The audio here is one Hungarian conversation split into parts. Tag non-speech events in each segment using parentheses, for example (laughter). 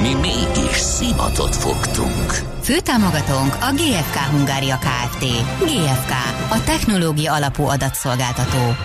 Mi mégis szimatot fogtunk. Főtámogatónk a GFK Hungária Kft. GFK, a technológia alapú adatszolgáltató.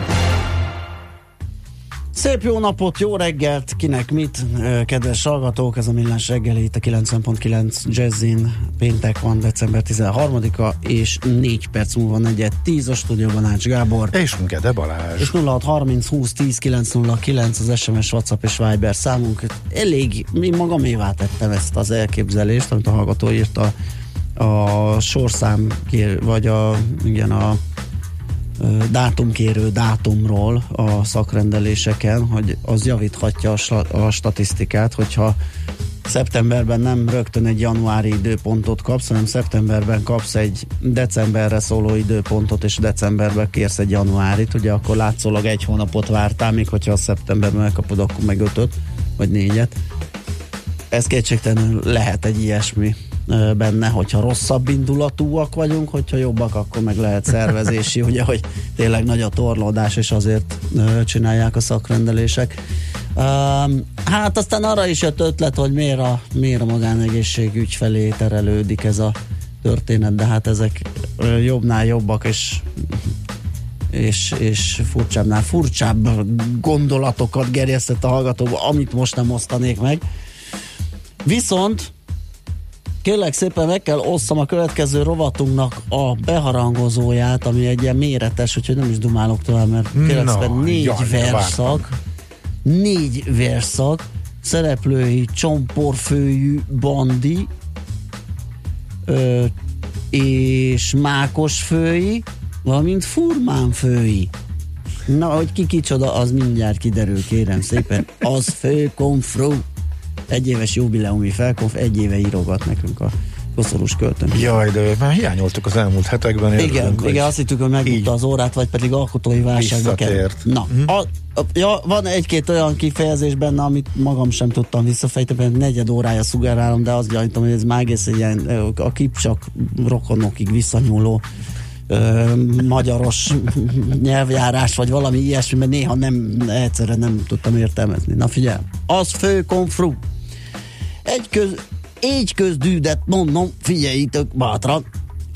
Szép jó napot, jó reggelt, kinek mit, kedves hallgatók, ez a Millás reggeli itt a 90.9 Jazzin, péntek van, december 13-a, és 4 perc múlva negyed 10 a stúdióban Ács Gábor. És Gede Balázs. És 0630 20 10 909 az SMS, WhatsApp és Viber számunk. Elég, mi magamévá tettem ezt az elképzelést, amit a hallgató írta a sorszám, vagy a, igen, a dátumkérő dátumról a szakrendeléseken, hogy az javíthatja a, statisztikát, hogyha szeptemberben nem rögtön egy januári időpontot kapsz, hanem szeptemberben kapsz egy decemberre szóló időpontot, és decemberben kérsz egy januárit, ugye akkor látszólag egy hónapot vártál, még hogyha a szeptemberben megkapod, akkor meg ötöt, vagy négyet. Ez kétségtelenül lehet egy ilyesmi benne, hogyha rosszabb indulatúak vagyunk, hogyha jobbak, akkor meg lehet szervezési, ugye, hogy tényleg nagy a torlódás, és azért csinálják a szakrendelések. hát aztán arra is jött ötlet, hogy miért a, miért a magánegészségügy felé terelődik ez a történet, de hát ezek jobbnál jobbak, és és, és furcsábbnál furcsább gondolatokat gerjesztett a hallgatóba, amit most nem osztanék meg. Viszont Kérlek szépen meg kell osszam a következő rovatunknak a beharangozóját, ami egy ilyen méretes, úgyhogy nem is dumálok tovább, mert kérlek no, szépen négy jaj, verszak, négy verszak, szereplői csomporfőjű bandi, ö, és mákosfői, valamint furmánfői. Na, hogy ki kicsoda, az mindjárt kiderül, kérem szépen. Az főkonfró egyéves jubileumi felkonf, egy éve írogat nekünk a koszorús költön. Jaj, de már hiányoltuk az elmúlt hetekben. Igen, igen, azt hittük, hogy megmutatta az órát, vagy pedig alkotói válságba kell. Na, mm. a, a, ja, van egy-két olyan kifejezés benne, amit magam sem tudtam visszafejteni, mert negyed órája szugerálom, de azt gyanítom, hogy ez már egész ilyen a kipcsak rokonokig visszanyúló ö, magyaros (laughs) nyelvjárás, vagy valami ilyesmi, mert néha nem, egyszerre nem tudtam értelmezni. Na figyelj, az fő konfru, egy köz, így közdűdet mondom, figyeljétek bátran,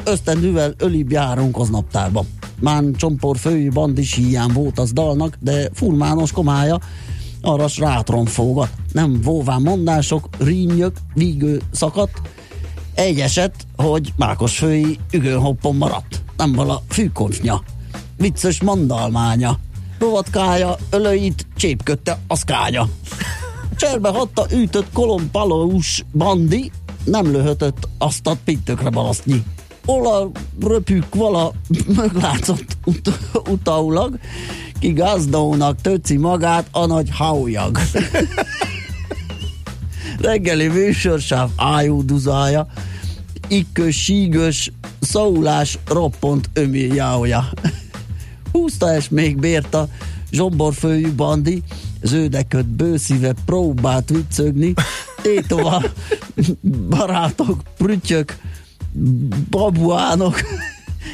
ösztendűvel ölibb járunk az naptárba. Mán csompor fői bandis hiány volt az dalnak, de furmános komája arra rátron fogat. Nem vóván mondások, rímjök, vígő szakadt. Egy eset, hogy mákos fői ügőhoppon maradt. Nem vala fűkonfnya. Vicces mandalmánya. Rovatkája, ölöit, csépkötte a szkánya. Cserbe hatta ütött kolompalós bandi, nem löhötött azt a pittökre balasztnyi. Ola röpük vala (laughs) meglátszott ut- utaulag, ki gazdónak töci magát a nagy haujag. (laughs) Reggeli műsorsáv ájúduzája, ikkös, sígös, szaulás, roppont ömiljáója. (laughs) Húzta és még bérta, zsomborfőjű bandi, zöldekött bőszíve próbált viccögni, tétova barátok, prütyök, babuánok,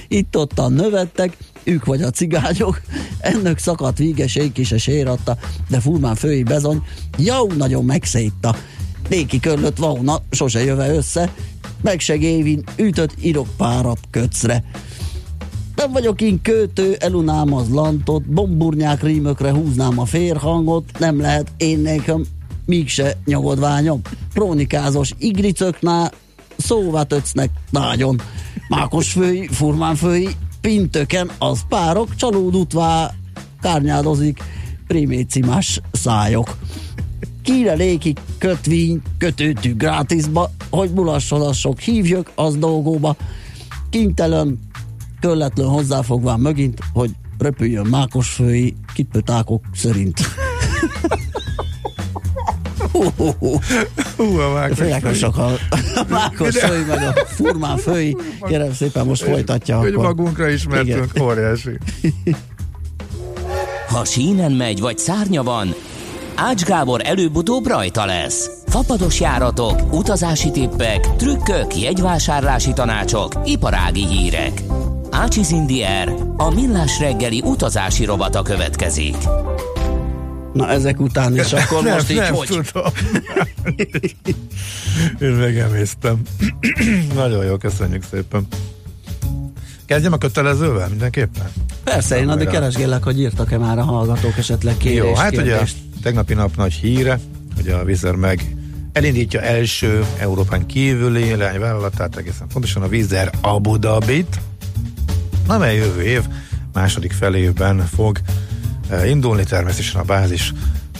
itt-ottan növettek, ők vagy a cigányok, ennek szakadt vígesék is a sératta, de furmán fői bezony, jó, nagyon megszétta. Néki körlött vauna, sose jöve össze, megsegévin ütött irokpárat köcre. Nem vagyok én kötő, elunám az lantot, bomburnyák rímökre húznám a férhangot, nem lehet én nekem mégse nyugodványom. Krónikázos igricöknál szóvá töcnek nagyon. Furmán fői, pintöken az párok, csalódutvá kárnyádozik primécimás szájok. Kire léki kötvény kötőtű grátisba, hogy mulasson a sok hívjök az dolgóba. Kintelen Kölletlen hozzáfogván megint, hogy repüljön mákosfői kitpötákok szerint. Hú, a Félek, hogy sokkal A Mákos fői, meg a Furmán fői, kérem szépen most folytatja. Hogy akkor. magunkra ismertünk, óriási. Ha sínen megy, vagy szárnya van, Ács Gábor előbb-utóbb rajta lesz. Fapados járatok, utazási tippek, trükkök, jegyvásárlási tanácsok, iparági hírek. Ácsiz Indier, a millás reggeli utazási rovata következik. Na ezek után is, akkor most így nem hogy? tudom. Én megemésztem. Nagyon jó, köszönjük szépen. Kezdjem a kötelezővel mindenképpen? Persze, én addig keresgélek, hogy írtak-e már a hallgatók esetleg kérés, Jó, hát ugye kérdést. tegnapi nap nagy híre, hogy a Vizer meg elindítja első Európán kívüli leányvállalatát, egészen pontosan a Vizer Abu Dhabit, amely jövő év második felében fog eh, indulni, természetesen a bázis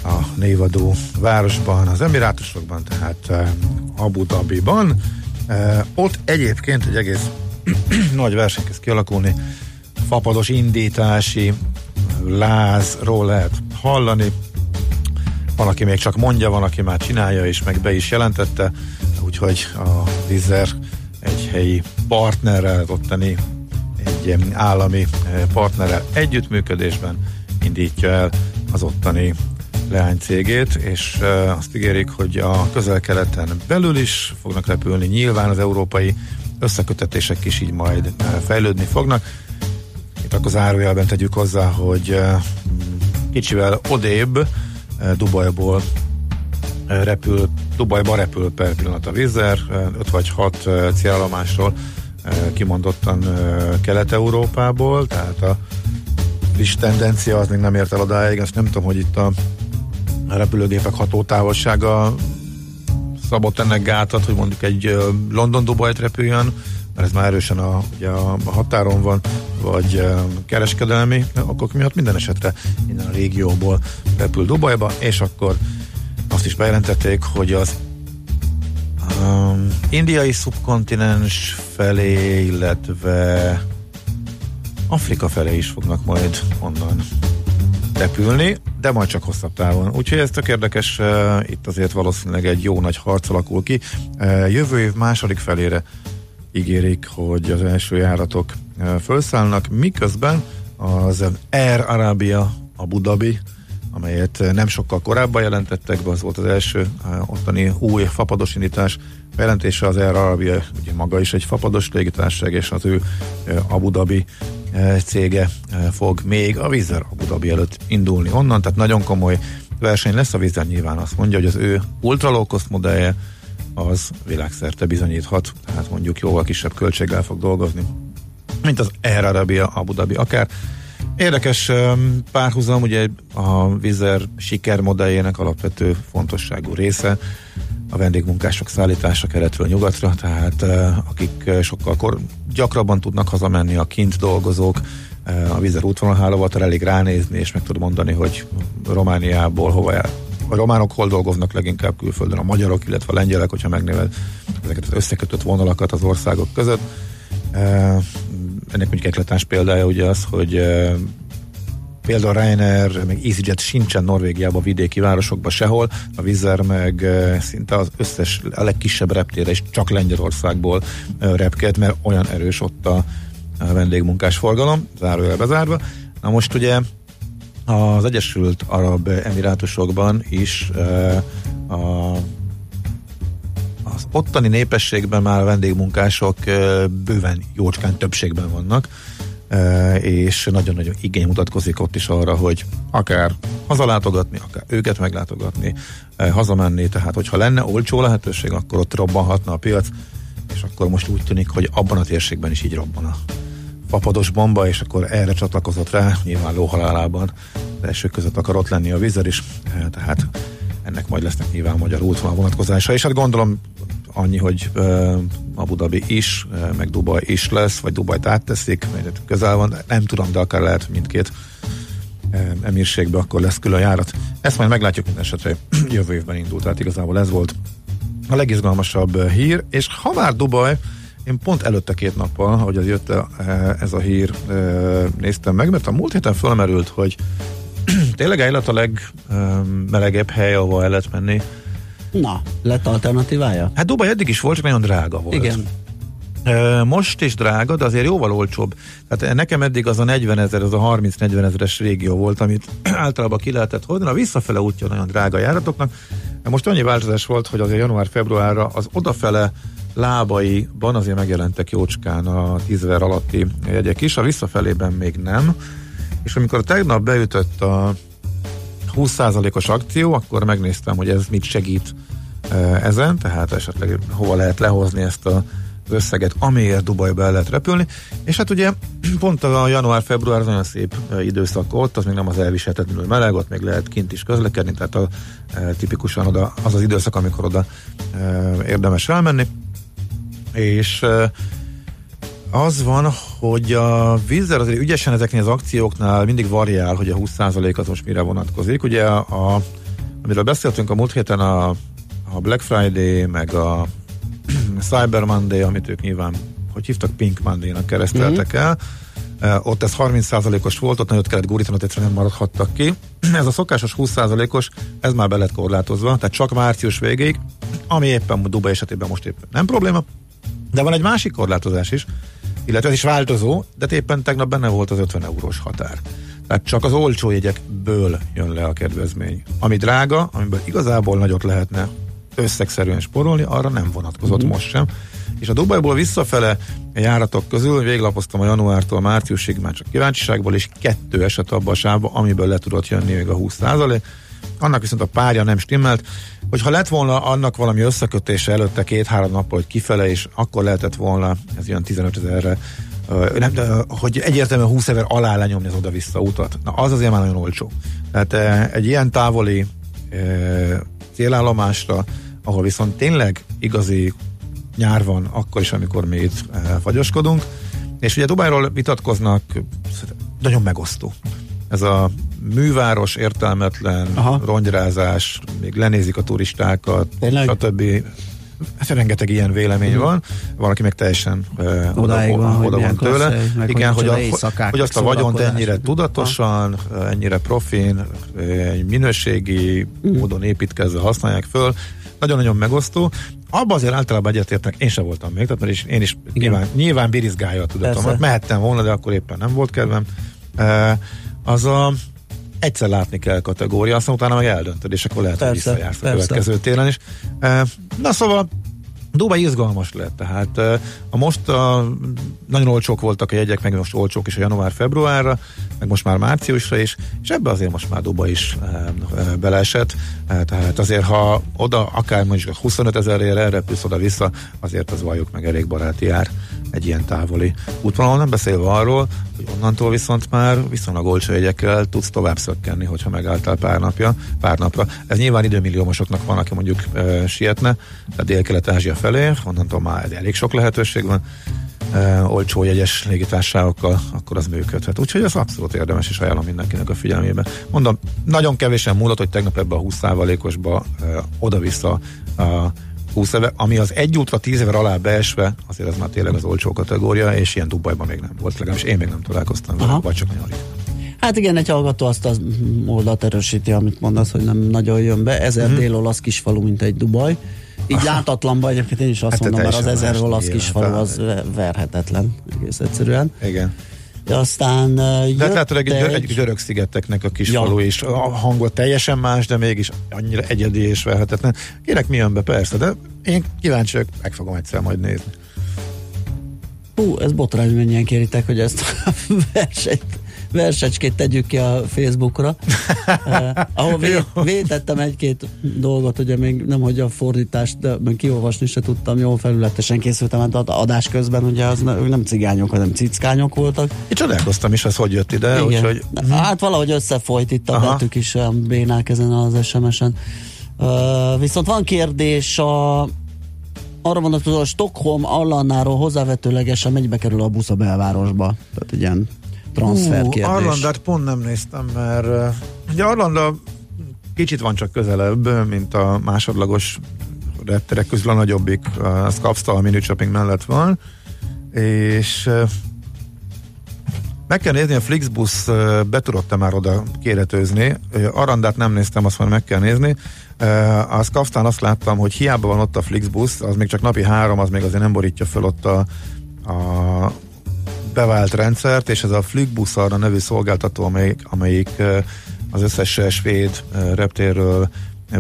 a névadó városban, az Emirátusokban, tehát eh, Abu Dhabiban. Eh, Ott egyébként egy egész (clears throat) nagy verseny kezd kialakulni, fapados indítási lázról lehet hallani, van, aki még csak mondja, van, aki már csinálja, és meg be is jelentette, úgyhogy a Vizer egy helyi partnerrel, ottani egy állami eh, partnerrel együttműködésben indítja el az ottani leánycégét, és eh, azt ígérik, hogy a közel-keleten belül is fognak repülni, nyilván az európai összekötetések is így majd eh, fejlődni fognak. Itt akkor zárójelben tegyük hozzá, hogy kicsivel odébb Dubajból repül, Dubajba repül per pillanat a Vizer, 5 vagy 6 célállomásról kimondottan Kelet-Európából, tehát a friss tendencia az még nem ért el odáig, azt nem tudom, hogy itt a repülőgépek hatótávolsága szabott ennek gátat, hogy mondjuk egy London-Dubajt repüljön, mert ez már erősen a, ugye a határon van, vagy kereskedelmi okok miatt. Minden esetre innen a régióból repül Dubajba, és akkor azt is bejelentették, hogy az indiai szubkontinens felé, illetve Afrika felé is fognak majd onnan repülni, de majd csak hosszabb távon. Úgyhogy ez tök érdekes, uh, itt azért valószínűleg egy jó nagy harc alakul ki. Uh, jövő év második felére ígérik, hogy az első járatok uh, felszállnak, miközben az Air Arabia Abu Dhabi, amelyet uh, nem sokkal korábban jelentettek be, az volt az első uh, ottani új fapados bejelentése az Air Arabia, ugye maga is egy fapados légitársaság, és az ő uh, Abu Dhabi cége fog még a Vizer Abu Dhabi előtt indulni onnan, tehát nagyon komoly verseny lesz. A Vizer nyilván azt mondja, hogy az ő ultra low cost modellje az világszerte bizonyíthat, tehát mondjuk jóval kisebb költséggel fog dolgozni, mint az Air Arabia Abu Dhabi akár. Érdekes párhuzam, ugye a Vizer sikermodelljének alapvető fontosságú része a vendégmunkások szállítása keletről nyugatra, tehát akik sokkal kor, gyakrabban tudnak hazamenni a kint dolgozók, a Vizer útvonalhálózatra elég ránézni, és meg tud mondani, hogy Romániából hova jár. A románok hol dolgoznak leginkább külföldön, a magyarok, illetve a lengyelek, hogyha megnéved ezeket az összekötött vonalakat az országok között. Ennek mondjuk ekletás példája ugye az, hogy például Ryanair, meg EasyJet sincsen Norvégiában, vidéki városokban sehol, a Vizer meg szinte az összes, a legkisebb reptére is csak Lengyelországból repked, mert olyan erős ott a, vendégmunkás forgalom, zárójel bezárva. Na most ugye az Egyesült Arab Emirátusokban is a az ottani népességben már vendégmunkások bőven jócskán többségben vannak, és nagyon-nagyon igény mutatkozik ott is arra, hogy akár hazalátogatni, akár őket meglátogatni, hazamenni, tehát hogyha lenne olcsó lehetőség, akkor ott robbanhatna a piac, és akkor most úgy tűnik, hogy abban a térségben is így robban a papados bomba, és akkor erre csatlakozott rá, nyilván lóhalálában, de elsők között akar ott lenni a vízer is, tehát ennek majd lesznek nyilván magyar útvonal vonatkozása, és hát gondolom annyi, hogy uh, Abu Dhabi is, uh, meg Dubaj is lesz, vagy Dubajt átteszik, mert közel van, nem tudom, de akár lehet mindkét uh, emírségbe, akkor lesz külön járat. Ezt majd meglátjuk minden esetre (clears throat) jövő évben indult, tehát igazából ez volt a legizgalmasabb hír, és ha már Dubaj, én pont előtte két nappal, hogy az jött ez a hír, néztem meg, mert a múlt héten fölmerült, hogy (clears throat) tényleg Eilat a legmelegebb hely, ahol el lehet menni Na, lett alternatívája? Hát Dubaj eddig is volt, csak nagyon drága volt. Igen. Most is drága, de azért jóval olcsóbb. Tehát nekem eddig az a 40 ezer, az a 30-40 ezeres régió volt, amit (clears throat) általában ki lehetett hozni. A visszafele útja nagyon drága járatoknak. Most annyi változás volt, hogy azért január-februárra az odafele lábaiban azért megjelentek jócskán a 10 alatti jegyek is, a visszafelében még nem. És amikor tegnap beütött a 20%-os akció, akkor megnéztem, hogy ez mit segít ezen, tehát esetleg hova lehet lehozni ezt a az összeget, amiért Dubajba el lehet repülni, és hát ugye pont a január-február az nagyon szép időszak ott, az még nem az elviselhetetlenül meleg, ott még lehet kint is közlekedni, tehát a, e, tipikusan oda, az az időszak, amikor oda e, érdemes elmenni, és e, az van, hogy a vízzel azért ügyesen ezeknél az akcióknál mindig variál, hogy a 20% az most mire vonatkozik. Ugye, a, amiről beszéltünk a múlt héten, a, a Black Friday, meg a (clears throat) Cyber Monday, amit ők nyilván, hogy hívtak, Pink Monday-nak kereszteltek mm-hmm. el, ott ez 30%-os volt, ott nagyot kellett gurítani, ott egyszerűen nem maradhattak ki. (clears throat) ez a szokásos 20%-os, ez már be lett korlátozva, tehát csak március végéig, ami éppen Dubai esetében most éppen nem probléma, de van egy másik korlátozás is, illetve ez is változó, de éppen tegnap benne volt az 50 eurós határ. Tehát csak az olcsó jegyekből jön le a kedvezmény. Ami drága, amiből igazából nagyot lehetne összegszerűen sporolni, arra nem vonatkozott mm-hmm. most sem. És a Dubajból visszafele járatok közül véglapoztam a januártól márciusig már csak kíváncsiságból, és kettő eset abba a sávba, amiből le tudott jönni még a 20 annak viszont a párja nem stimmelt, hogyha lett volna annak valami összekötése előtte két-három nappal, hogy kifele, és akkor lehetett volna, ez ilyen 15 ezerre, nem, de, hogy egyértelműen 20 ezer alá lenyomni az oda-vissza utat. Na, az azért már nagyon olcsó. Tehát egy ilyen távoli célállomásra, ahol viszont tényleg igazi nyár van, akkor is, amikor mi itt fagyoskodunk, és ugye Dubájról vitatkoznak, nagyon megosztó. Ez a műváros, értelmetlen, Aha. rongyrázás, még lenézik a turistákat, Tényleg? stb. Hát rengeteg ilyen vélemény mm. van, van, aki meg teljesen uh, oda, van, oda van tőle. Meg Igen, hogy, a, hogy azt a vagyont ennyire tudatosan, ha. ennyire profin, minőségi mm. módon építkezve használják föl, nagyon-nagyon megosztó. Abban azért általában egyetértek, én sem voltam még, tehát mert is, én is nyilván, nyilván birizgálja a tudatomat. Mehettem volna, de akkor éppen nem volt kedvem. Uh, az a egyszer látni kell kategória, aztán utána meg eldöntöd, és akkor lehet, persze, hogy visszajársz a következő télen is. Na szóval Dubai izgalmas lett, tehát a most a, nagyon olcsók voltak a jegyek, meg most olcsók is a január-februárra, meg most már márciusra is, és ebbe azért most már Dubai is beleesett, e, tehát azért ha oda akár mondjuk 25 ezerért elrepülsz oda-vissza, azért az valljuk meg elég baráti ár egy ilyen távoli útvonalon, nem beszélve arról, hogy onnantól viszont már viszonylag olcsó jegyekkel tudsz tovább szökkenni, hogyha megálltál pár napja, pár napra. Ez nyilván időmilliómosoknak van, aki mondjuk e, sietne, tehát Dél-Kelet-Ázsia felé, onnantól már elég sok lehetőség van, e, olcsó jegyes légitársaságokkal, akkor az működhet. Úgyhogy ez abszolút érdemes, és ajánlom mindenkinek a figyelmébe. Mondom, nagyon kevésen múlott, hogy tegnap ebbe a 20%-osba e, oda-vissza a 20 éve, ami az egy útra 10 éve alá beesve, azért ez már tényleg az olcsó kategória, és ilyen Dubajban még nem volt, legalábbis én még nem találkoztam vele, vagy csak nagyon ritkán. Hát igen, egy hallgató azt az oldalt erősíti, amit mondasz, hogy nem nagyon jön be. Ezer mm-hmm. dél-olasz kisfalu, mint egy Dubaj. Így látatlanban egyébként én is azt hát mondom, mert az ezer olasz kisfalu az verhetetlen, egész egyszerűen. Igen. De aztán uh, De hát látod, egy, egy, egy görög szigeteknek a kis ja. falu is. A hangot teljesen más, de mégis annyira egyedi és verhetetlen. Kérek mi jön be, persze, de én kíváncsi vagyok, meg fogom egyszer majd nézni. Hú, ez botrány, mennyien kéritek, hogy ezt a (laughs) versenyt versecskét tegyük ki a Facebookra, (laughs) eh, ahol vé, vétettem egy-két dolgot, ugye még nem hogy a fordítást, de még kiolvasni se tudtam, jól felületesen készültem, hát adás közben ugye az nem, nem cigányok, hanem cickányok voltak. Én csodálkoztam is, hogy hogy jött ide. Igen. Úgyhogy... Hát valahogy összefolyt itt a Aha. betűk is olyan bénák ezen az SMS-en. Uh, viszont van kérdés a arra vonatkozó, a Stockholm Allannáról hozzávetőlegesen mennyibe kerül a busz a belvárosba? Tehát ilyen transfer kérdés. Arlandát pont nem néztem, mert uh, ugye Arlanda kicsit van csak közelebb, mint a másodlagos repterek közül a nagyobbik, a Skavsta, a Mini Shopping mellett van, és uh, Meg kell nézni, a Flixbus be tudott már oda kéretőzni. Arandát nem néztem, azt már meg kell nézni. A Skafstán azt láttam, hogy hiába van ott a Flixbus, az még csak napi három, az még azért nem borítja föl ott a, a bevált rendszert, és ez a Flixbus arra nevű szolgáltató, amelyik, amelyik az összes svéd reptérről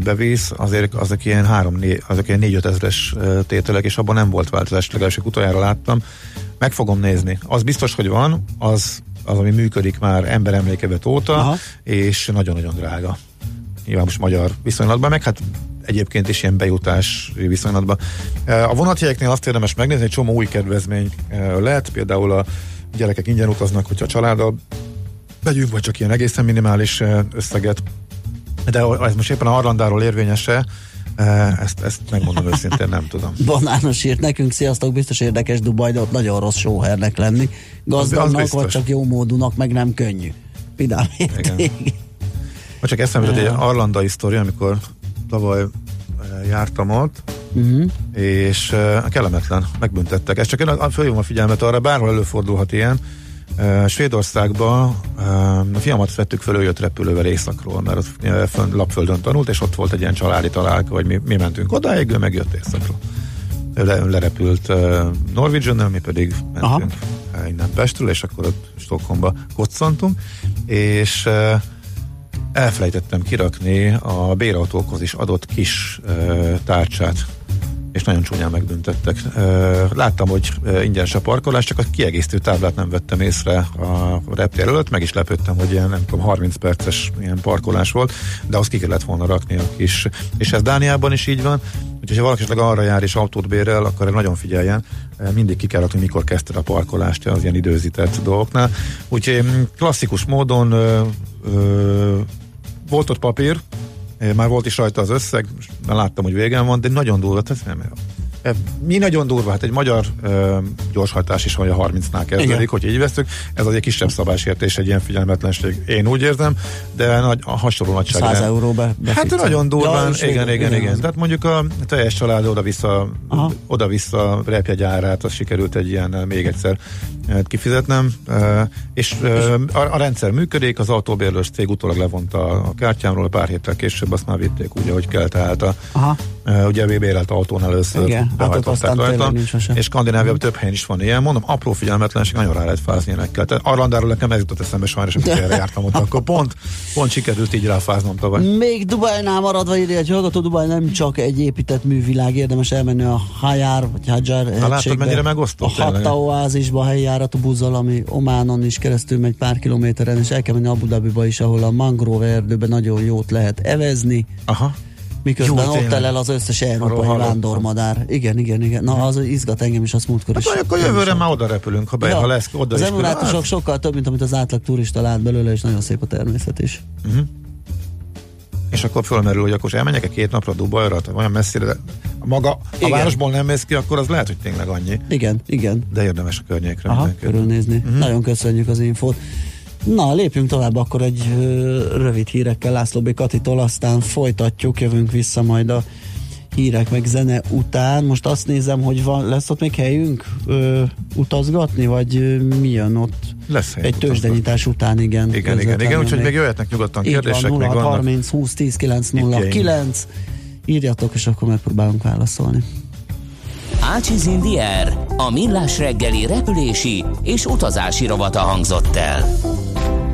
bevisz, azért azok ilyen 3 azok ilyen 4-5 ezres tételek, és abban nem volt változás, legalábbis utoljára láttam. Meg fogom nézni. Az biztos, hogy van, az, az ami működik már emberemlékevet óta, Aha. és nagyon-nagyon drága. Nyilván most magyar viszonylatban, meg hát egyébként is ilyen bejutás viszonylatban. A vonatjegyeknél azt érdemes megnézni, egy csomó új kedvezmény lehet, például a gyerekek ingyen utaznak, hogyha a családdal vegyünk, vagy csak ilyen egészen minimális összeget de ez most éppen a Arlandáról érvényese, ezt, ezt megmondom őszintén, nem tudom. (laughs) Banános írt nekünk, sziasztok, biztos érdekes Dubaj, de ott nagyon rossz sóhernek lenni. Gazdagnak, vagy csak jó módúnak, meg nem könnyű. Pidám Vagy csak eszembe egy arlandai sztori, amikor tavaly jártam ott, uh-huh. és kellemetlen, megbüntettek. Ez csak én fölhívom a figyelmet arra, bárhol előfordulhat ilyen, Svédországban a fiamat vettük föl, ő jött repülővel északról, mert ott fönn, Lapföldön tanult, és ott volt egy ilyen családi találka, hogy mi, mi mentünk odáig, ő megjött északról. Ő le, lerepült uh, norwegian mi pedig mentünk Aha. innen Pestről, és akkor ott Stockholmba koccantunk, és uh, elfelejtettem kirakni a bérautókhoz is adott kis uh, tárcsát és nagyon csúnyán megbüntettek. Láttam, hogy ingyen a parkolás, csak a kiegészítő táblát nem vettem észre a reptér előtt, meg is lepődtem, hogy ilyen, nem tudom, 30 perces ilyen parkolás volt, de azt ki kellett volna rakni a kis. És ez Dániában is így van, úgyhogy ha valaki arra jár és autót bérel, akkor nagyon figyeljen, mindig ki kell rakni, mikor kezdte a parkolást az ilyen időzített dolgoknál. Úgyhogy mm, klasszikus módon ö, ö, volt ott papír, már volt is rajta az összeg, láttam, hogy végem van, de nagyon durva, tehát nem, mi nagyon durva, hát egy magyar uh, gyorshajtás is, hogy a 30-nál kezdődik, hogy így veszük. Ez az egy kisebb szabásértés, egy ilyen figyelmetlenség. Én úgy érzem, de nagy, a hasonló nagyság. 100 euró be, Hát nagyon durván, ja, igen, igen, igen, igen. Tehát mondjuk a teljes család oda-vissza, oda-vissza repjegyárát, az sikerült egy ilyen még egyszer kifizetnem, és a, a rendszer működik, az autóbérlős cég utólag levonta a kártyámról, pár héttel később azt már vitték úgy, ahogy kell, tehát a, Aha. Ugye bérelt autón először Igen hát aztán rajta, és Skandináviában több helyen is van ilyen. Mondom, apró figyelmetlenség, nagyon rá lehet fázni ilyenekkel. Tehát Arlandáról nekem ez jutott eszembe sajnos, hogy erre jártam ott, akkor pont, pont sikerült így ráfáznom tavaly. Még Dubajnál maradva írja egy hallgató, Dubaj nem csak egy épített művilág, érdemes elmenni a Hajar, vagy Hajar Na látod, mennyire megosztott? A Hatta oázisba, helyi járatú buzzal, ami Ománon is keresztül megy pár kilométeren, és el kell menni Abu Dhabiba is, ahol a mangrove erdőben nagyon jót lehet evezni. Aha miközben Jó, ott elel az összes európai vándormadár. Igen, igen, igen. Na, az izgat engem is, azt múltkor is. Hát, akkor jövőre már oda repülünk, ha, be, ja, ha lesz oda Az emulátusok sokkal több, mint amit az átlag turista lát belőle, és nagyon szép a természet is. Uh-huh. És akkor fölmerül, hogy akkor elmenjek-e két napra Dubajra, vagy olyan messzire, de maga a igen. városból nem mész ki, akkor az lehet, hogy tényleg annyi. Igen, igen. De érdemes a környékre. Aha, körülnézni. Uh-huh. Nagyon köszönjük az infót. Na, lépjünk tovább akkor egy ö, rövid hírekkel László B. Katitól, aztán folytatjuk, jövünk vissza majd a hírek meg zene után. Most azt nézem, hogy van, lesz ott még helyünk ö, utazgatni, vagy ö, mi jön ott? Lesz Egy tőzsdenyítás után, igen. Igen, igen, igen, úgyhogy még jöhetnek nyugodtan kérdések. Van, 0 30 20 10 9 0 9 írjatok, és akkor megpróbálunk válaszolni. Ácsiz Indier, a millás reggeli repülési és utazási rovata hangzott el.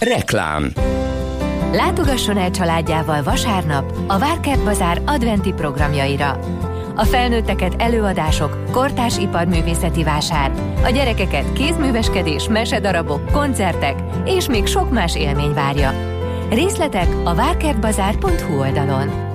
Reklám Látogasson el családjával vasárnap a Várkert Bazár adventi programjaira. A felnőtteket előadások, kortás iparművészeti vásár, a gyerekeket kézműveskedés, mesedarabok, koncertek és még sok más élmény várja. Részletek a várkertbazár.hu oldalon.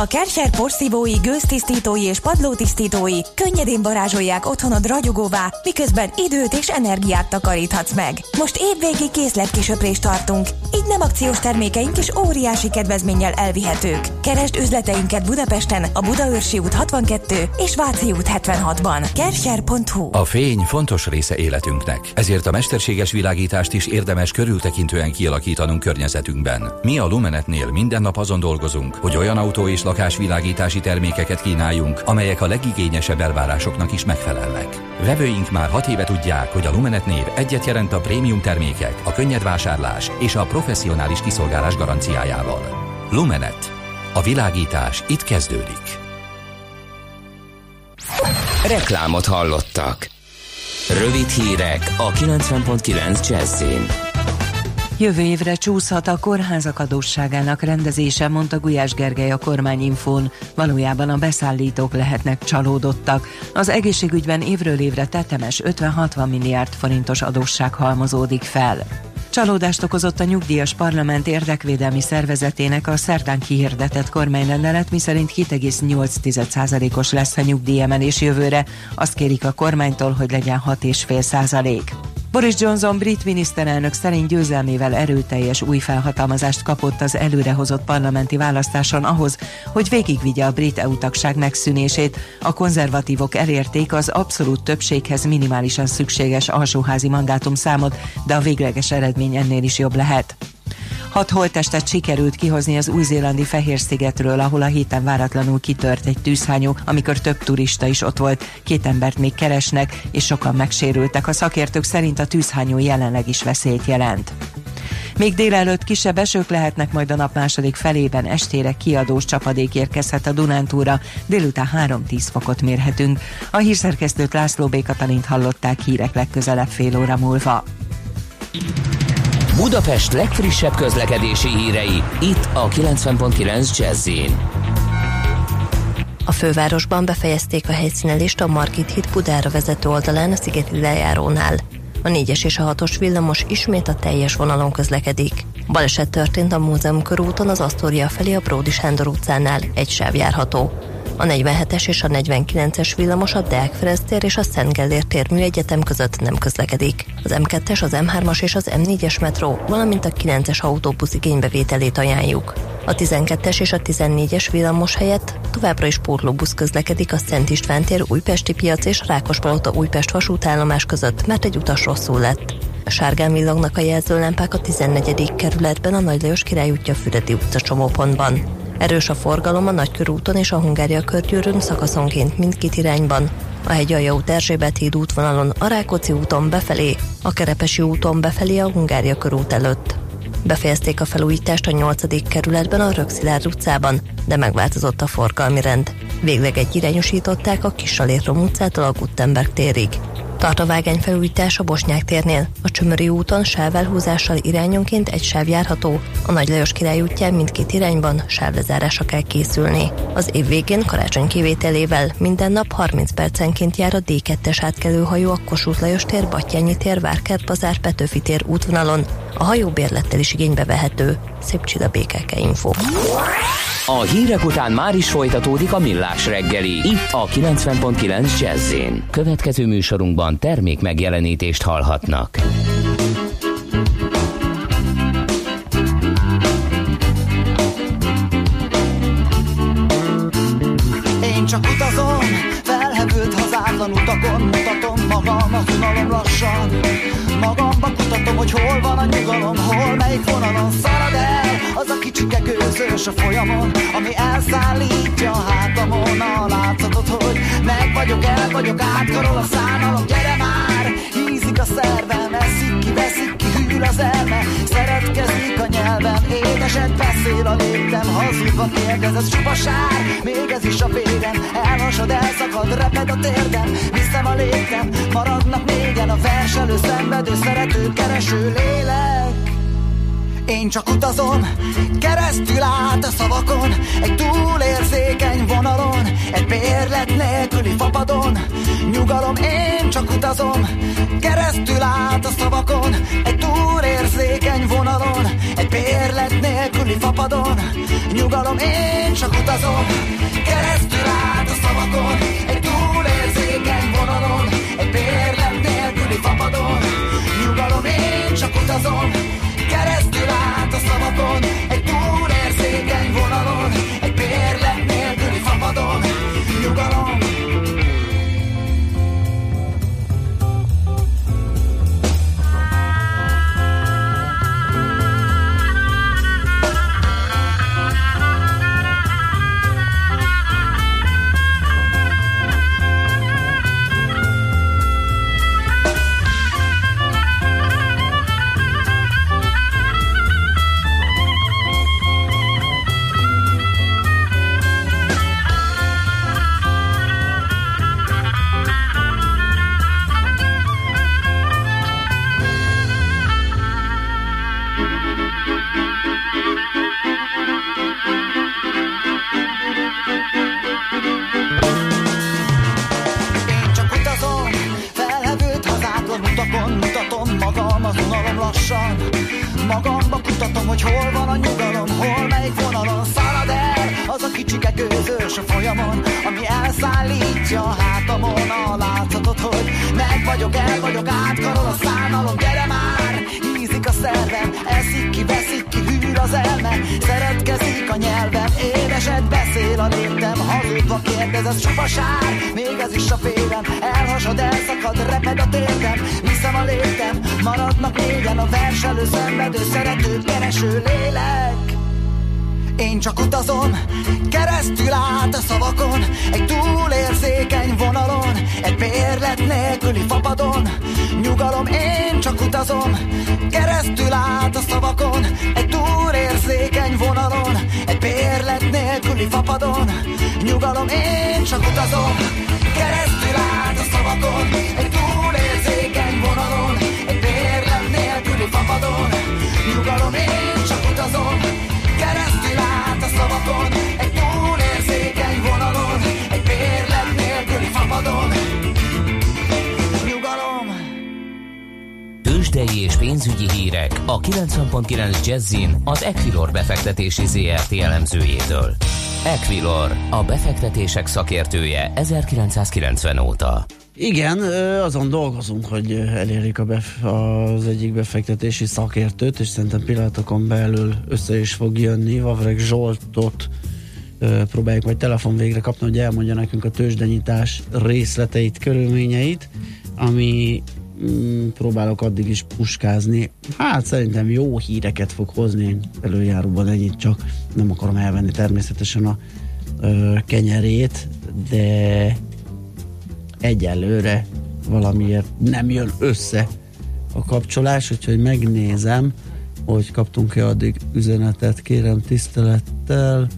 A Kärcher porszívói, gőztisztítói és padlótisztítói könnyedén varázsolják otthonod ragyogóvá, miközben időt és energiát takaríthatsz meg. Most évvégi készletkisöprést tartunk, így nem akciós termékeink is óriási kedvezménnyel elvihetők. Keresd üzleteinket Budapesten, a Budaörsi út 62 és Váci út 76-ban. Kärcher.hu A fény fontos része életünknek, ezért a mesterséges világítást is érdemes körültekintően kialakítanunk környezetünkben. Mi a Lumenetnél minden nap azon dolgozunk, hogy olyan autó és lakásvilágítási termékeket kínáljunk, amelyek a legigényesebb elvárásoknak is megfelelnek. Vevőink már hat éve tudják, hogy a Lumenet név egyet jelent a prémium termékek, a könnyed vásárlás és a professzionális kiszolgálás garanciájával. Lumenet. A világítás itt kezdődik. Reklámot hallottak. Rövid hírek a 90.9 Jazzin. Jövő évre csúszhat a kórházak adósságának rendezése, mondta Gulyás Gergely a kormányinfón. Valójában a beszállítók lehetnek csalódottak. Az egészségügyben évről évre tetemes 50-60 milliárd forintos adósság halmozódik fel. Csalódást okozott a nyugdíjas parlament érdekvédelmi szervezetének a szerdán kihirdetett kormányrendelet, miszerint 7,8%-os lesz a nyugdíjemelés jövőre. Azt kérik a kormánytól, hogy legyen 6,5%. Boris Johnson brit miniszterelnök szerint győzelmével erőteljes új felhatalmazást kapott az előrehozott parlamenti választáson ahhoz, hogy végigvigye a brit EU tagság megszűnését. A konzervatívok elérték az abszolút többséghez minimálisan szükséges alsóházi mandátumszámot, de a végleges eredmény ennél is jobb lehet. Hat holttestet sikerült kihozni az új-zélandi Fehér-szigetről, ahol a héten váratlanul kitört egy tűzhányó, amikor több turista is ott volt. Két embert még keresnek, és sokan megsérültek. A szakértők szerint a tűzhányó jelenleg is veszélyt jelent. Még délelőtt kisebb esők lehetnek, majd a nap második felében estére kiadós csapadék érkezhet a Dunántúra, délután 3-10 fokot mérhetünk. A hírszerkesztőt László B. Katalint hallották hírek legközelebb fél óra múlva. Budapest legfrissebb közlekedési hírei, itt a 90.9 jazz A fővárosban befejezték a helyszínelést a Margit híd Budára vezető oldalán a Szigeti lejárónál. A 4-es és a 6-os villamos ismét a teljes vonalon közlekedik. Baleset történt a Múzeum körúton az Asztória felé a Bródi Sándor utcánál, egy sáv járható. A 47-es és a 49-es villamos a Deák tér és a Szent Gellér tér műegyetem között nem közlekedik. Az M2-es, az M3-as és az M4-es metró, valamint a 9-es autóbusz igénybevételét ajánljuk. A 12-es és a 14-es villamos helyett továbbra is pótlóbusz közlekedik a Szent István tér Újpesti piac és Rákospalota Újpest vasútállomás között, mert egy utas rosszul lett. A sárgán villognak a jelzőlámpák a 14. kerületben a Nagy Lajos Király útja Füredi utca csomópontban. Erős a forgalom a Nagykörúton és a Hungária körgyűrűn szakaszonként mindkét irányban. A hegyalja út Erzsébet híd útvonalon a Rákóczi úton befelé, a Kerepesi úton befelé a Hungária körút előtt. Befejezték a felújítást a 8. kerületben a Rökszilárd utcában, de megváltozott a forgalmi rend. Végleg egy irányosították a Kisalétrom utcától a Gutenberg térig. Tart a vágány felújítás a Bosnyák térnél. A Csömöri úton sávelhúzással irányonként egy sáv járható. A Nagy Lajos király útján mindkét irányban sávlezárásra kell készülni. Az év végén karácsony kivételével minden nap 30 percenként jár a D2-es átkelőhajó a Kossuth Lajos tér, Battyányi tér, Várkert bazár, Petőfi tér útvonalon. A hajó bérlettel is igénybe vehető. Szép csida BKK Info. A hírek után már is folytatódik a millás reggeli. Itt a 90.9 jazz Következő műsorunkban termék megjelenítést hallhatnak. Én csak utazom, felhevült hazátlan utakon Mutatom magam a lassan Magamba kutatom, hogy hol van a nyugalom Hol melyik vonalon szarad el Az a kicsike gőzös a folyamon Ami elszállítja a hátamon A látszatot, hogy meg vagyok, el vagyok Átkarol a szánalom, gyere már! Hízik a szervem, eszik ki, veszik Hűl az elme, szeretkezik a nyelvem Édeset beszél a léptem Hazudva kérdez, ez csupa sár. Még ez is a vérem Elmosod, elszakad, reped a térdem. Viszem a léptem, maradnak négyen A verselő, szenvedő, szerető, kereső lélek én csak utazom, keresztül át a szavakon, egy túlérzékeny vonalon, egy bérlet nélküli fapadon. Nyugalom, én csak utazom, keresztül át a szavakon, egy túlérzékeny vonalon, egy bérlet nélküli fapadon Nyugalom, én csak utazom Keresztül át a szavakon Egy túlérzékeny vonalon Egy bérlet nélküli fapadon Nyugalom, én csak utazom Keresztül át a szavakon lassan. Magamba kutatom, hogy hol van a nyugalom Hol melyik vonalon szalad el Az a kicsike gőzös a folyamon Ami elszállítja a hátamon A látszatot, hogy meg vagyok, el vagyok Átkarol a szánalom, gyere már! Hízik a szervem, eszik ki, veszik ki az elme, szeretkezik a nyelvem Édeset beszél a léptem Hazudva kérdez, ez csupa sár. Még ez is a félem Elhasad, elszakad, reped a térdem. Viszem a léptem, maradnak négyen A verselő, szenvedő, szerető, kereső lélek én csak utazom, keresztül át a szavakon Egy túlérzékeny vonalon Egy bérlet nélküli fapadon. Nyugalom, én csak utazom Keresztül át a szavakon Egy túlérzékeny vonalon Egy bérlet nélküli fapadon. Nyugalom, én csak utazom Keresztül át a szavakon Egy túlérzékeny vonalon Egy bérlet nélküli fapadon. Nyugalom, én csak utazom Tőzsdei és pénzügyi hírek a 90.9 Jazzin az Equilor befektetési ZRT elemzőjétől. Equilor, a befektetések szakértője 1990 óta. Igen, azon dolgozunk, hogy elérjük a bef- az egyik befektetési szakértőt, és szerintem pillanatokon belül össze is fog jönni. Vavreg Zsoltot próbáljuk majd telefon végre kapni, hogy elmondja nekünk a tőzsdenyítás részleteit, körülményeit, ami mm, próbálok addig is puskázni. Hát szerintem jó híreket fog hozni, előjáróban ennyit csak nem akarom elvenni természetesen a ö, kenyerét, de egyelőre valamiért nem jön össze a kapcsolás, úgyhogy megnézem, hogy kaptunk-e addig üzenetet, kérem tisztelettel.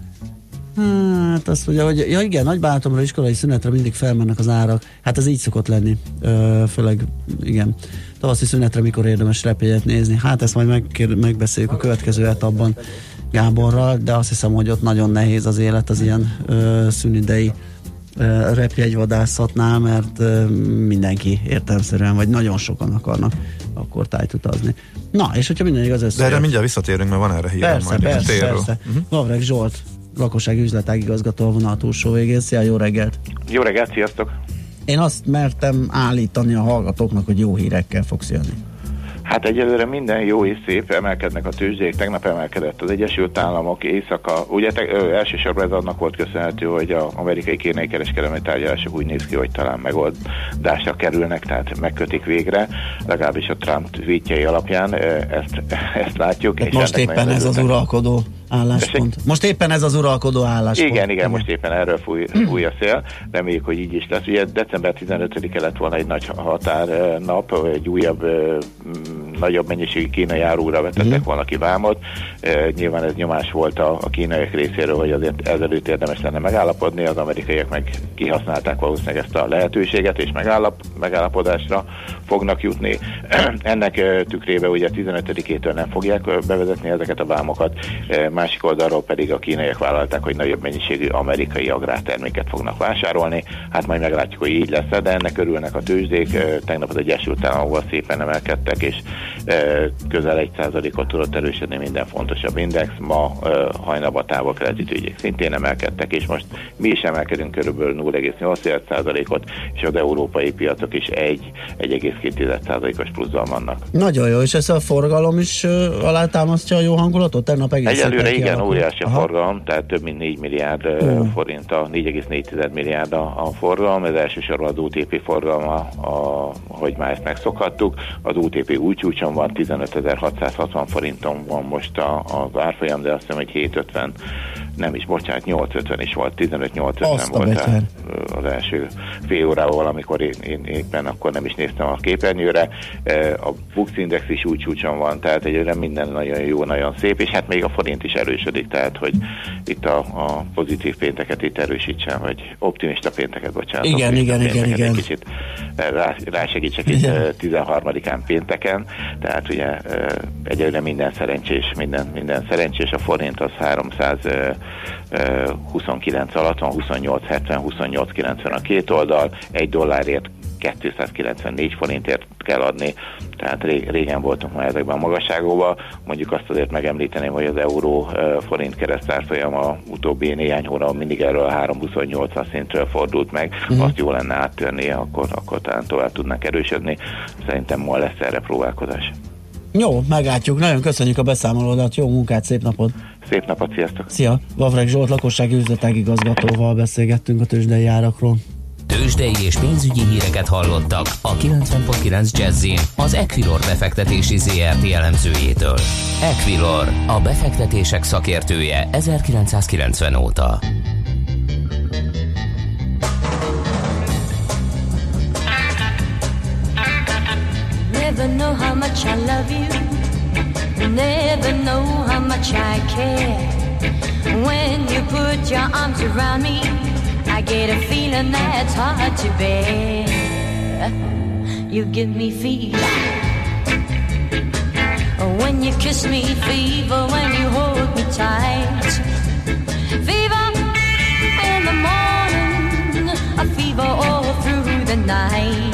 Hát azt mondja, hogy ja igen, nagybánatomra iskolai szünetre mindig felmennek az árak. Hát ez így szokott lenni. Ö, főleg, igen, tavaszi szünetre mikor érdemes repjegyet nézni. Hát ezt majd megkér, megbeszéljük a következő etapban Gáborral, de azt hiszem, hogy ott nagyon nehéz az élet az ilyen ö, szünidei ö, repjegyvadászatnál, mert ö, mindenki értelmszerűen, vagy nagyon sokan akarnak akkor tájt utazni. Na, és hogyha minden igaz össze. De erre mindjárt visszatérünk, mert van erre hírem Persze, majd persze, persze. Uh-huh. Vavreg Zsolt, lakossági üzletágigazgató a vonal túlsó végén. Szia, jó reggelt! Jó reggelt, sziasztok! Én azt mertem állítani a hallgatóknak, hogy jó hírekkel fogsz jönni. Hát egyelőre minden jó és szép, emelkednek a tőzsdék, tegnap emelkedett az Egyesült Államok, éjszaka, ugye te, ö, elsősorban ez annak volt köszönhető, hogy az amerikai kínai kereskedelmi tárgyalások úgy néz ki, hogy talán megoldásra kerülnek, tehát megkötik végre, legalábbis a Trump tweetjei alapján ezt, (laughs) ezt látjuk. Hát most ennek éppen ez az uralkodó álláspont. Most éppen ez az uralkodó álláspont. Igen, igen, most éppen erről fúj, fúj a szél, reméljük, hogy így is lesz. Ugye december 15-e lett volna egy nagy határnap, egy újabb, nagyobb mennyiségű kínai árúra vetettek Mhm. volna ki vámot. Nyilván ez nyomás volt a, a kínaiak részéről, hogy azért ezelőtt érdemes lenne megállapodni, az amerikaiak meg kihasználták valószínűleg ezt a lehetőséget, és megállap, megállapodásra fognak jutni. Ennek ö, tükrében ugye 15-től nem fogják bevezetni ezeket a vámokat, Ö, másik oldalról pedig a kínaiak vállalták, hogy nagyobb mennyiségű amerikai agrárterméket fognak vásárolni. Hát majd meglátjuk, hogy így lesz de ennek örülnek a tőzsdék. Tegnap az Egyesült Államokban szépen emelkedtek, és közel egy százalékot tudott erősödni minden fontosabb index. Ma hajnalban a távol ügyek szintén emelkedtek, és most mi is emelkedünk körülbelül 0,8%-ot, és az európai piacok is 1,2%-os pluszban vannak. Nagyon jó, és ez a forgalom is alátámasztja a jó hangulatot? Tegnap egész Egyelőre igen, alakul. óriási a forgalom, tehát több mint 4 milliárd uh. forint, a 4,4 milliárd a, a forgalom, ez elsősorban az UTP forgalma, a, hogy már ezt megszokhattuk. Az UTP új csúcson van, 15.660 forinton van most a, az árfolyam, de azt hiszem, hogy 750 nem is, bocsánat, 850 is volt, 15-850 volt a, az első fél órával valamikor én, én éppen akkor nem is néztem a képernyőre. A Bux Index is úgy csúcson van, tehát egyre minden nagyon jó, nagyon szép, és hát még a forint is erősödik, tehát hogy itt a, a pozitív pénteket itt erősítsen, vagy optimista pénteket, bocsánat. Igen, igen, igen, igen. Egy kicsit rá, rásegítsek itt 13-án pénteken, tehát ugye egyelőre minden szerencsés, minden, minden szerencsés, a forint az 300 29 alatt van, 28, 70, 28, 90 a két oldal, egy dollárért 294 forintért kell adni, tehát régen voltunk már ezekben a magasságokban. Mondjuk azt azért megemlíteném, hogy az euró forint keresztárfolyama utóbbi néhány hónap mindig erről a 328 szintről fordult meg. Uh-huh. Azt jó lenne áttörni, akkor, akkor talán tovább tudnak erősödni. Szerintem ma lesz erre próbálkozás. Jó, meglátjuk. Nagyon köszönjük a beszámolódat. Jó munkát, szép napot! Szép napot, sziasztok! Szia! Vavreg Zsolt lakossági üzletág igazgatóval beszélgettünk a tőzsdei árakról. Tőzsdei és pénzügyi híreket hallottak a 90.9 jazz az Equilor befektetési ZRT elemzőjétől. Equilor, a befektetések szakértője 1990 óta. Never know how much I love you never know how much I care. When you put your arms around me, I get a feeling that's hard to bear. You give me fever. When you kiss me, fever. When you hold me tight, fever in the morning, a fever all through the night.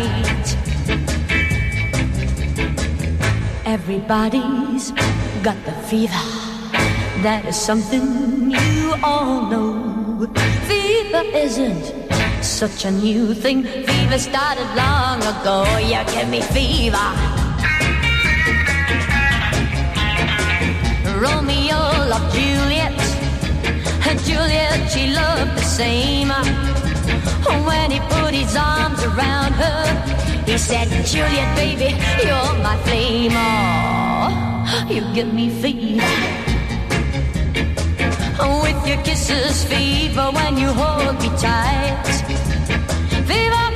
Everybody's got the fever. That is something you all know. Fever isn't such a new thing. Fever started long ago. You give me fever. Romeo loved Juliet. Juliet, she loved the same. When he put his arms around her, he said, Juliet, baby, you're my flame. Oh, you give me fever. With your kisses, fever when you hold me tight. Fever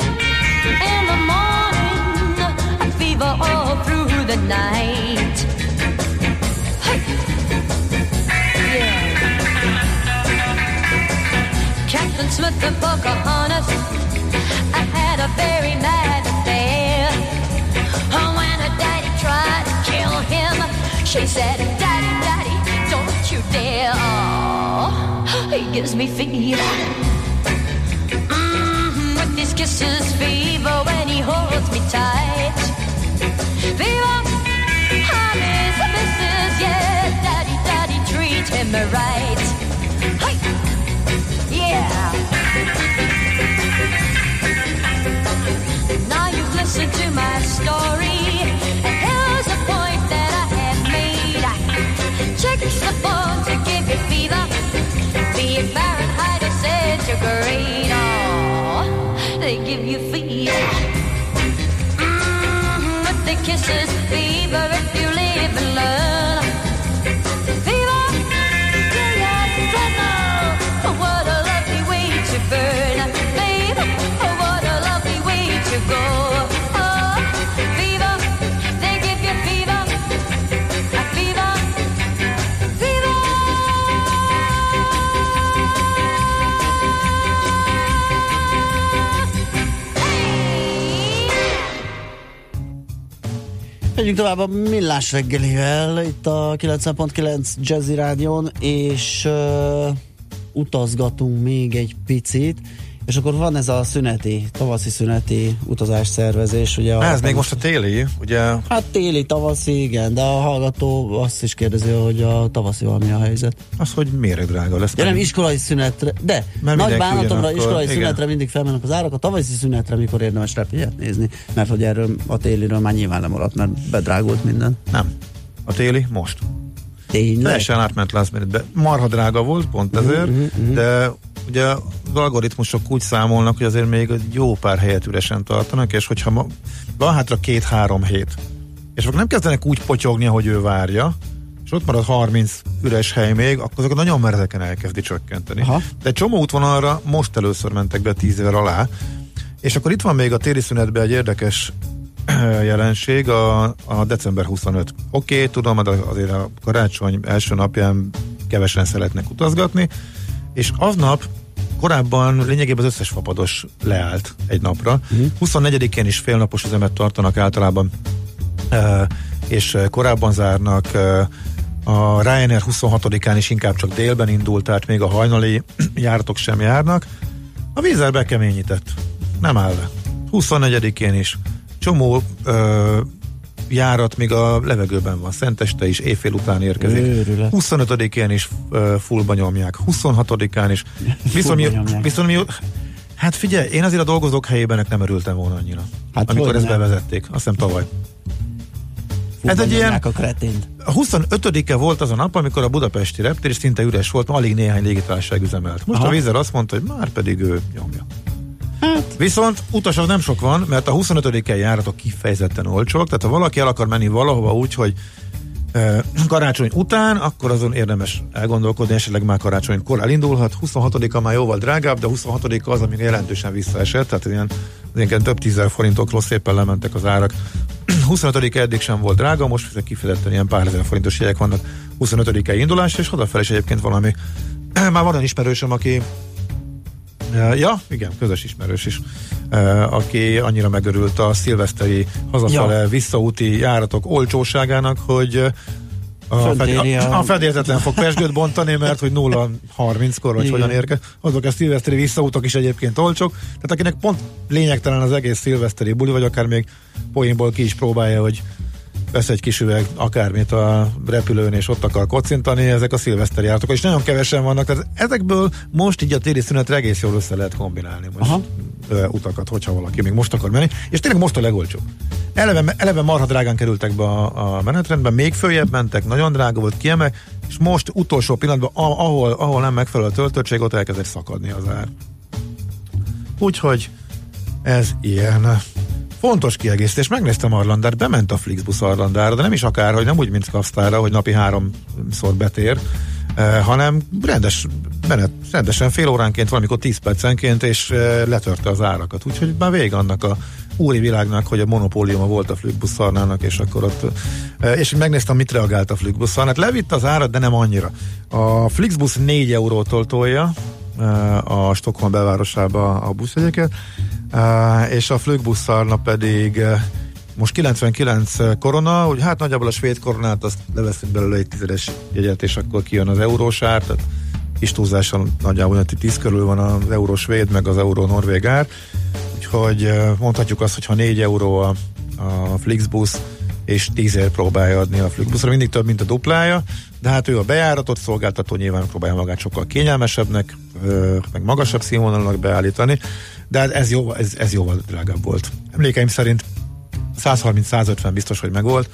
in the morning, fever all through the night. Yeah. Captain Smith and Pocahontas, I had a very mad She said, Daddy, Daddy, don't you dare. Oh, he gives me fever. Mm-hmm, with his kisses, fever when he holds me tight. Fever, honey's a missus, yeah. Daddy, Daddy, treat him right. Hey, yeah. Now you've listened to my story. Give you fever. Oh, they give you fever. Mm-hmm, the kisses, fever if you live and learn. Megyünk tovább a Millás reggelivel, itt a 90.9 Jazzy Rádion, és uh, utazgatunk még egy picit. És akkor van ez a szüneti, tavaszi szüneti utazás szervezés. Ugye ez még most a téli, ugye? Hát téli, tavaszi, igen, de a hallgató azt is kérdezi, hogy a tavaszi mi a helyzet. Az, hogy miért drága lesz. Ja, nem iskolai szünetre, de mert nagy bánatomra iskolai igen. szünetre mindig felmennek az árak, a tavaszi szünetre mikor érdemes repélyet nézni, mert hogy erről a téliről már nyilván nem maradt, mert bedrágult minden. Nem. A téli most. Tényleg? Teljesen átment last minute Marha drága volt, pont ezért, uh-huh, uh-huh. de ugye az algoritmusok úgy számolnak, hogy azért még jó pár helyet üresen tartanak, és hogyha ma, van hátra két-három hét, és akkor nem kezdenek úgy potyogni, hogy ő várja, és ott marad 30 üres hely még, akkor azokat nagyon meredeken elkezdi csökkenteni. Aha. De egy csomó útvonalra most először mentek be 10 éve alá, és akkor itt van még a téli szünetben egy érdekes (clears throat) jelenség, a, a december 25. Oké, okay, tudom, de azért a karácsony első napján kevesen szeretnek utazgatni, és aznap korábban lényegében az összes fapados leállt egy napra. Uh-huh. Mhm. 24-én is félnapos üzemet tartanak általában, és korábban zárnak. A Ryanair 26-án is inkább csak délben indult, tehát még a hajnali (clears throat) járatok sem járnak. A vízzel bekeményített. Nem áll le. 24-én is. Csomó ö, járat még a levegőben van. Szenteste is éjfél után érkezik. Őrület. 25-én is uh, fullba nyomják. 26-án is. (laughs) Viszont mi, viszont mi, hát figyelj, én azért a dolgozók helyében nem örültem volna annyira. Hát amikor ezt nem. bevezették. Azt hiszem tavaly. Ez egy ilyen... A, kretént. a 25-e volt az a nap, amikor a budapesti reptér szinte üres volt, alig néhány légitársaság üzemelt. Most Aha. a vízer azt mondta, hogy már pedig ő nyomja. Hát. Viszont utasok nem sok van, mert a 25-en járatok kifejezetten olcsók, tehát ha valaki el akar menni valahova úgy, hogy e, karácsony után, akkor azon érdemes elgondolkodni, esetleg már karácsonykor elindulhat. 26-a már jóval drágább, de 26-a az, ami jelentősen visszaesett, tehát ilyen, ilyen több tízer forintokról szépen lementek az árak. (clears throat) 25 eddig sem volt drága, most ezek kifejezetten ilyen pár ezer forintos jegyek vannak 25-e indulás, és odafelé is egyébként valami. (clears throat) Már van olyan ismerősöm, aki Ja, igen, közös ismerős is, aki annyira megörült a szilveszteri hazafele ja. visszaúti járatok olcsóságának, hogy a, fedé, a, a fedélzetlen fog pesgőt bontani, mert hogy 0-30-kor, vagy hogyan érke. Azok a szilveszteri visszaútok is egyébként olcsók. Tehát akinek pont lényegtelen az egész szilveszteri buli, vagy akár még poénból ki is próbálja, hogy vesz egy kis üveg akármit a repülőn, és ott akar kocintani, ezek a szilveszteri járatok, és nagyon kevesen vannak, tehát ezekből most így a téli szünetre egész jól össze lehet kombinálni most Aha. Ö, utakat, hogyha valaki még most akar menni, és tényleg most a legolcsóbb. Eleve, eleve marha drágán kerültek be a, a menetrendben, még följebb mentek, nagyon drága volt kiemel, és most utolsó pillanatban, ahol, ahol nem megfelelő a töltöttség, ott elkezdett szakadni az ár. Úgyhogy ez ilyen. Fontos kiegészítés, megnéztem Arlandát, bement a Flixbus Arlandára, de nem is akár, hogy nem úgy, mint Kasztára, hogy napi háromszor betér, eh, hanem rendes, menet, rendesen fél óránként, valamikor 10 percenként, és eh, letörte az árakat. Úgyhogy már vége annak a úri világnak, hogy a monopóliuma volt a Flixbus Arnának, és akkor ott, eh, és megnéztem, mit reagált a Flixbus Hát levitt az árat, de nem annyira. A Flixbus 4 eurótól tolja, a Stockholm belvárosába a buszjegyeket, és a flögbusszarna pedig most 99 korona, úgy hát nagyjából a svéd koronát azt leveszünk belőle egy tizedes jegyet, és akkor kijön az eurósár, tehát kis túlzással nagyjából 10 körül van az euró svéd, meg az euró norvég ár, úgyhogy mondhatjuk azt, hogy ha 4 euró a, a Flixbus, és 10 ér próbálja adni a Flixbusra, mindig több, mint a duplája, de hát ő a bejáratot szolgáltató nyilván próbálja magát sokkal kényelmesebbnek, meg magasabb színvonalnak beállítani, de hát ez, jó, ez, ez jóval drágább volt. Emlékeim szerint 130-150 biztos, hogy megvolt,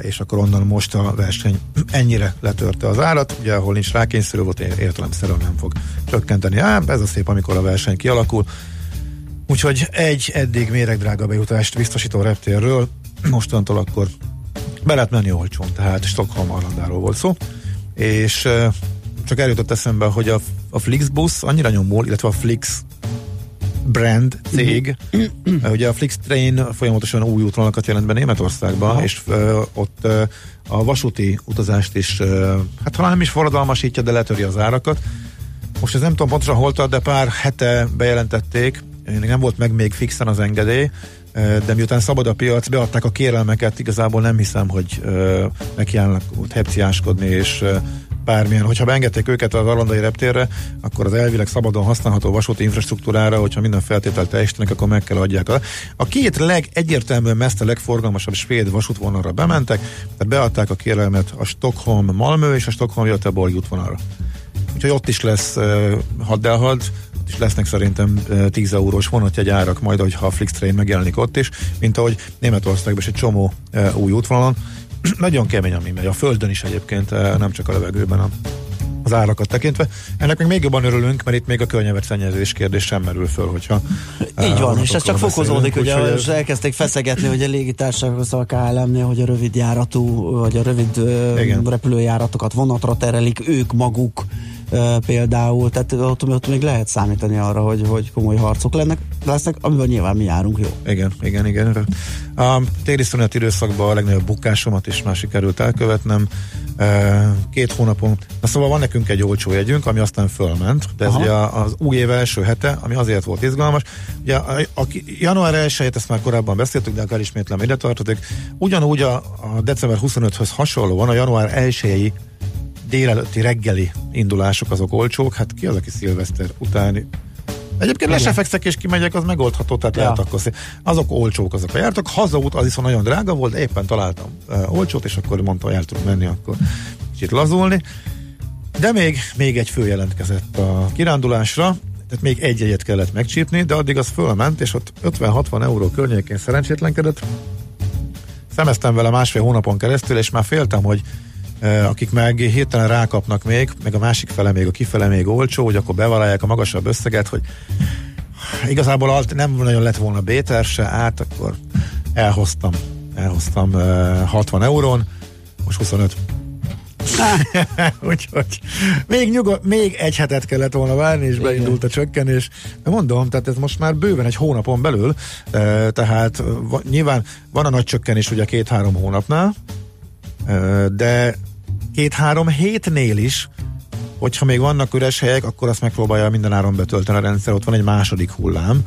és akkor onnan most a verseny (clears throat) ennyire letörte az árat, ugye ahol nincs rákényszerű volt, értelemszerűen nem fog csökkenteni. Á, ez a szép, amikor a verseny kialakul. Úgyhogy egy eddig méregdrága bejutást biztosító reptérről mostantól akkor be lehet menni olcsón, tehát Stockholm Arlandáról volt szó, és csak eljutott eszembe, hogy a, a Flixbus annyira nyomul, illetve a Flix brand cég. Uh-huh. Ugye a Flixtrain folyamatosan új útvonalakat jelent be Németországba, uh-huh. és uh, ott uh, a vasúti utazást is, uh, hát talán nem is forradalmasítja, de letöri az árakat. Most ez nem tudom pontosan hol tart, de pár hete bejelentették, nem volt meg még fixen az engedély, de miután szabad a piac, beadták a kérelmeket, igazából nem hiszem, hogy nekiállnak ott hepciáskodni, és bármilyen, hogyha beengedték őket az arlandai reptérre, akkor az elvileg szabadon használható vasúti infrastruktúrára, hogyha minden feltételt teljesítenek, akkor meg kell adják. A két legegyértelműen messze legforgalmasabb svéd vasútvonalra bementek, tehát beadták a kérelmet a Stockholm-Malmö és a Stockholm-Göteborg útvonalra. Úgyhogy ott is lesz uh, haddelhad, ott is lesznek szerintem 10 eurós vonatjegyárak majd, hogyha a Flixtrain megjelenik ott is, mint ahogy Németországban is egy csomó új útvonalon, (clears throat) nagyon kemény, ami megy. A földön is egyébként, nem csak a levegőben a az árakat tekintve. Ennek még még jobban örülünk, mert itt még a környezatszennyezés kérdés sem merül föl, hogyha... Így van, és ez csak fokozódik, ugye, hogy ez... elkezdték feszegetni, hogy a légitársasághoz a KLM-nél, hogy a rövid járatú, vagy a rövid Igen. repülőjáratokat vonatra terelik ők maguk például, tehát ott, ott még lehet számítani arra, hogy, hogy komoly harcok lennek, lesznek, amiben nyilván mi járunk jó. Igen, igen, igen. A téli szünet időszakban a legnagyobb bukásomat is már sikerült elkövetnem. Két hónapon, na szóval van nekünk egy olcsó jegyünk, ami aztán fölment, de ez ugye az új év első hete, ami azért volt izgalmas. Ugye a, a január 1 ezt már korábban beszéltük, de akár ismétlem ide tartozik. Ugyanúgy a, a december 25-höz hasonlóan a január 1 délelőtti reggeli indulások azok olcsók, hát ki az, aki szilveszter utáni Egyébként lesefekszek és kimegyek, az megoldható, tehát ja. lehet akkor Azok olcsók azok a jártak. Hazaút az viszont nagyon drága volt, éppen találtam uh, olcsót, és akkor mondta, hogy el tudunk menni, akkor kicsit lazulni. De még, még egy fő jelentkezett a kirándulásra, tehát még egy egyet kellett megcsípni, de addig az fölment, és ott 50-60 euró környékén szerencsétlenkedett. Szemeztem vele másfél hónapon keresztül, és már féltem, hogy akik meg hirtelen rákapnak még, meg a másik fele még, a kifele még olcsó, hogy akkor bevallálják a magasabb összeget, hogy igazából nem nagyon lett volna Béter se, át akkor elhoztam, elhoztam 60 eurón, most 25. (laughs) Úgyhogy még, nyugod, még egy hetet kellett volna várni, és beindult a csökkenés. De mondom, tehát ez most már bőven egy hónapon belül, tehát nyilván van a nagy csökkenés ugye két-három hónapnál, de két-három hétnél is, hogyha még vannak üres helyek, akkor azt megpróbálja minden áron betölteni a rendszer. Ott van egy második hullám,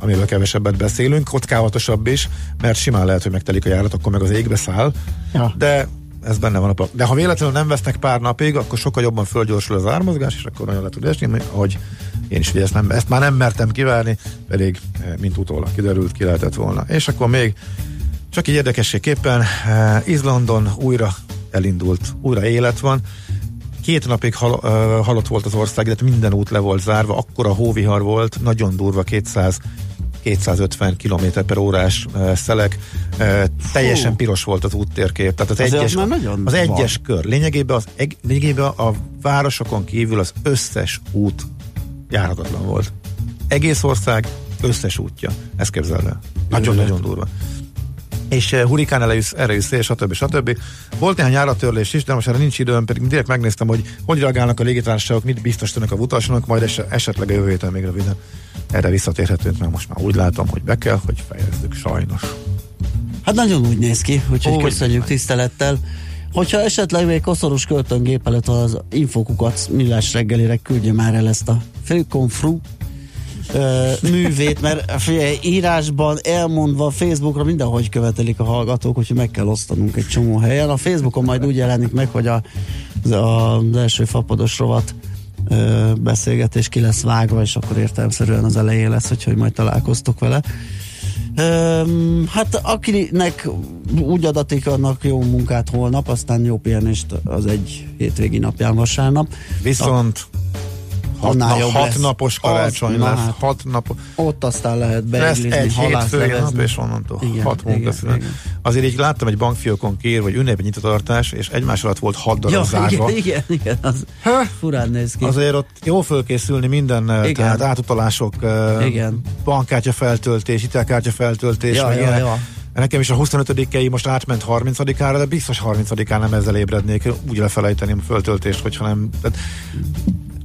amiről kevesebbet beszélünk, kockávatosabb is, mert simán lehet, hogy megtelik a járat, akkor meg az égbe száll. Ja. De ez benne van a De ha véletlenül nem vesznek pár napig, akkor sokkal jobban fölgyorsul az ármozgás, és akkor nagyon le tud esni, hogy én is ugye ezt, nem, ezt már nem mertem kivárni, pedig eh, mint utólag kiderült, ki lehetett volna. És akkor még csak így érdekességképpen eh, Izlandon újra elindult, újra élet van. Két napig hal, uh, halott volt az ország, illetve minden út le volt zárva, akkor a hóvihar volt, nagyon durva 200 250 km per órás uh, szelek, uh, teljesen piros volt az úttérkép, tehát az, egyes, az, az egyes kör. Lényegében, az, eg, lényegében a városokon kívül az összes út járhatatlan volt. Egész ország összes útja. Ezt képzeld el. Nagyon-nagyon durva és uh, hurikán erejű, erejű szél, stb. stb. Volt néhány áratörlés is, de most erre nincs időm, pedig direkt megnéztem, hogy hogy reagálnak a légitársaságok, mit biztosítanak a utasnak, majd es- esetleg a jövő héten még röviden erre visszatérhetünk, mert most már úgy látom, hogy be kell, hogy fejezzük, sajnos. Hát nagyon úgy néz ki, úgyhogy úgy köszönjük meg. tisztelettel. Hogyha esetleg még koszorús költőngép előtt az infokukat millás reggelire küldje már el ezt a főkonfru művét, mert figyelj, írásban, elmondva, Facebookra mindenhogy követelik a hallgatók, úgyhogy meg kell osztanunk egy csomó helyen. A Facebookon majd úgy jelenik meg, hogy a, az, első fapados rovat beszélgetés ki lesz vágva, és akkor értelemszerűen az elején lesz, hogy, hogy majd találkoztok vele. Hát akinek úgy adatik, annak jó munkát holnap, aztán jó pihenést az egy hétvégi napján vasárnap. Viszont a Hat, na, jobb hat lesz. napos karácsony az, lesz. Hát, hat nap. Ott aztán lehet beigrizni, Lesz egy hétfői nap, és onnantól igen, hat munkaszünet. Azért így láttam egy bankfiókon kér, vagy ünnepi nyitatartás, és egymás alatt volt hat darab ja, zárva. Igen, igen, igen, az ha? furán néz ki. Azért ott jó fölkészülni minden, igen. tehát átutalások, igen. bankkártya feltöltés, hitelkártya feltöltés, ja, ja, ja. Nekem is a 25-ei most átment 30-ára, de biztos 30-án nem ezzel ébrednék, úgy lefelejteném a föltöltést, hogyha nem. Tehát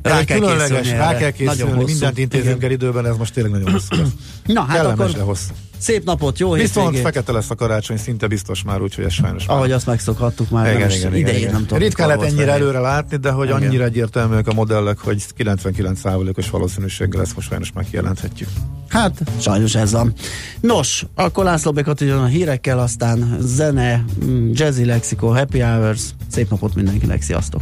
Rá kell különleges, készülni rá kell Nagyon készülni, hosszú. mindent intézünk Igen. el időben, ez most tényleg nagyon hosszú lesz. Na, hát Kellemes, akkor de hosszú. szép napot, jó Viszont hétvégét. fekete lesz a karácsony, szinte biztos már, úgyhogy ez sajnos már. Ahogy azt megszokhattuk már, igen, nem is igen, idején igen, nem igen. tudom. Ritkán lehet ennyire fehér. előre látni, de hogy Igen. annyira egyértelműek a modellek, hogy 99%-os valószínűséggel ezt most sajnos már kijelenthetjük. Hát, sajnos ez van. Nos, akkor László Békat a hírekkel, aztán zene, mm, jazzy lexikó, happy hours. Szép napot mindenkinek, sziasztok!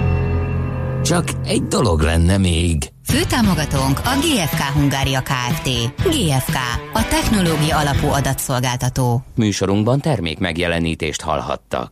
Csak egy dolog lenne még. Főtámogatónk a GFK Hungária Kft. GFK, a technológia alapú adatszolgáltató. Műsorunkban termék megjelenítést hallhattak.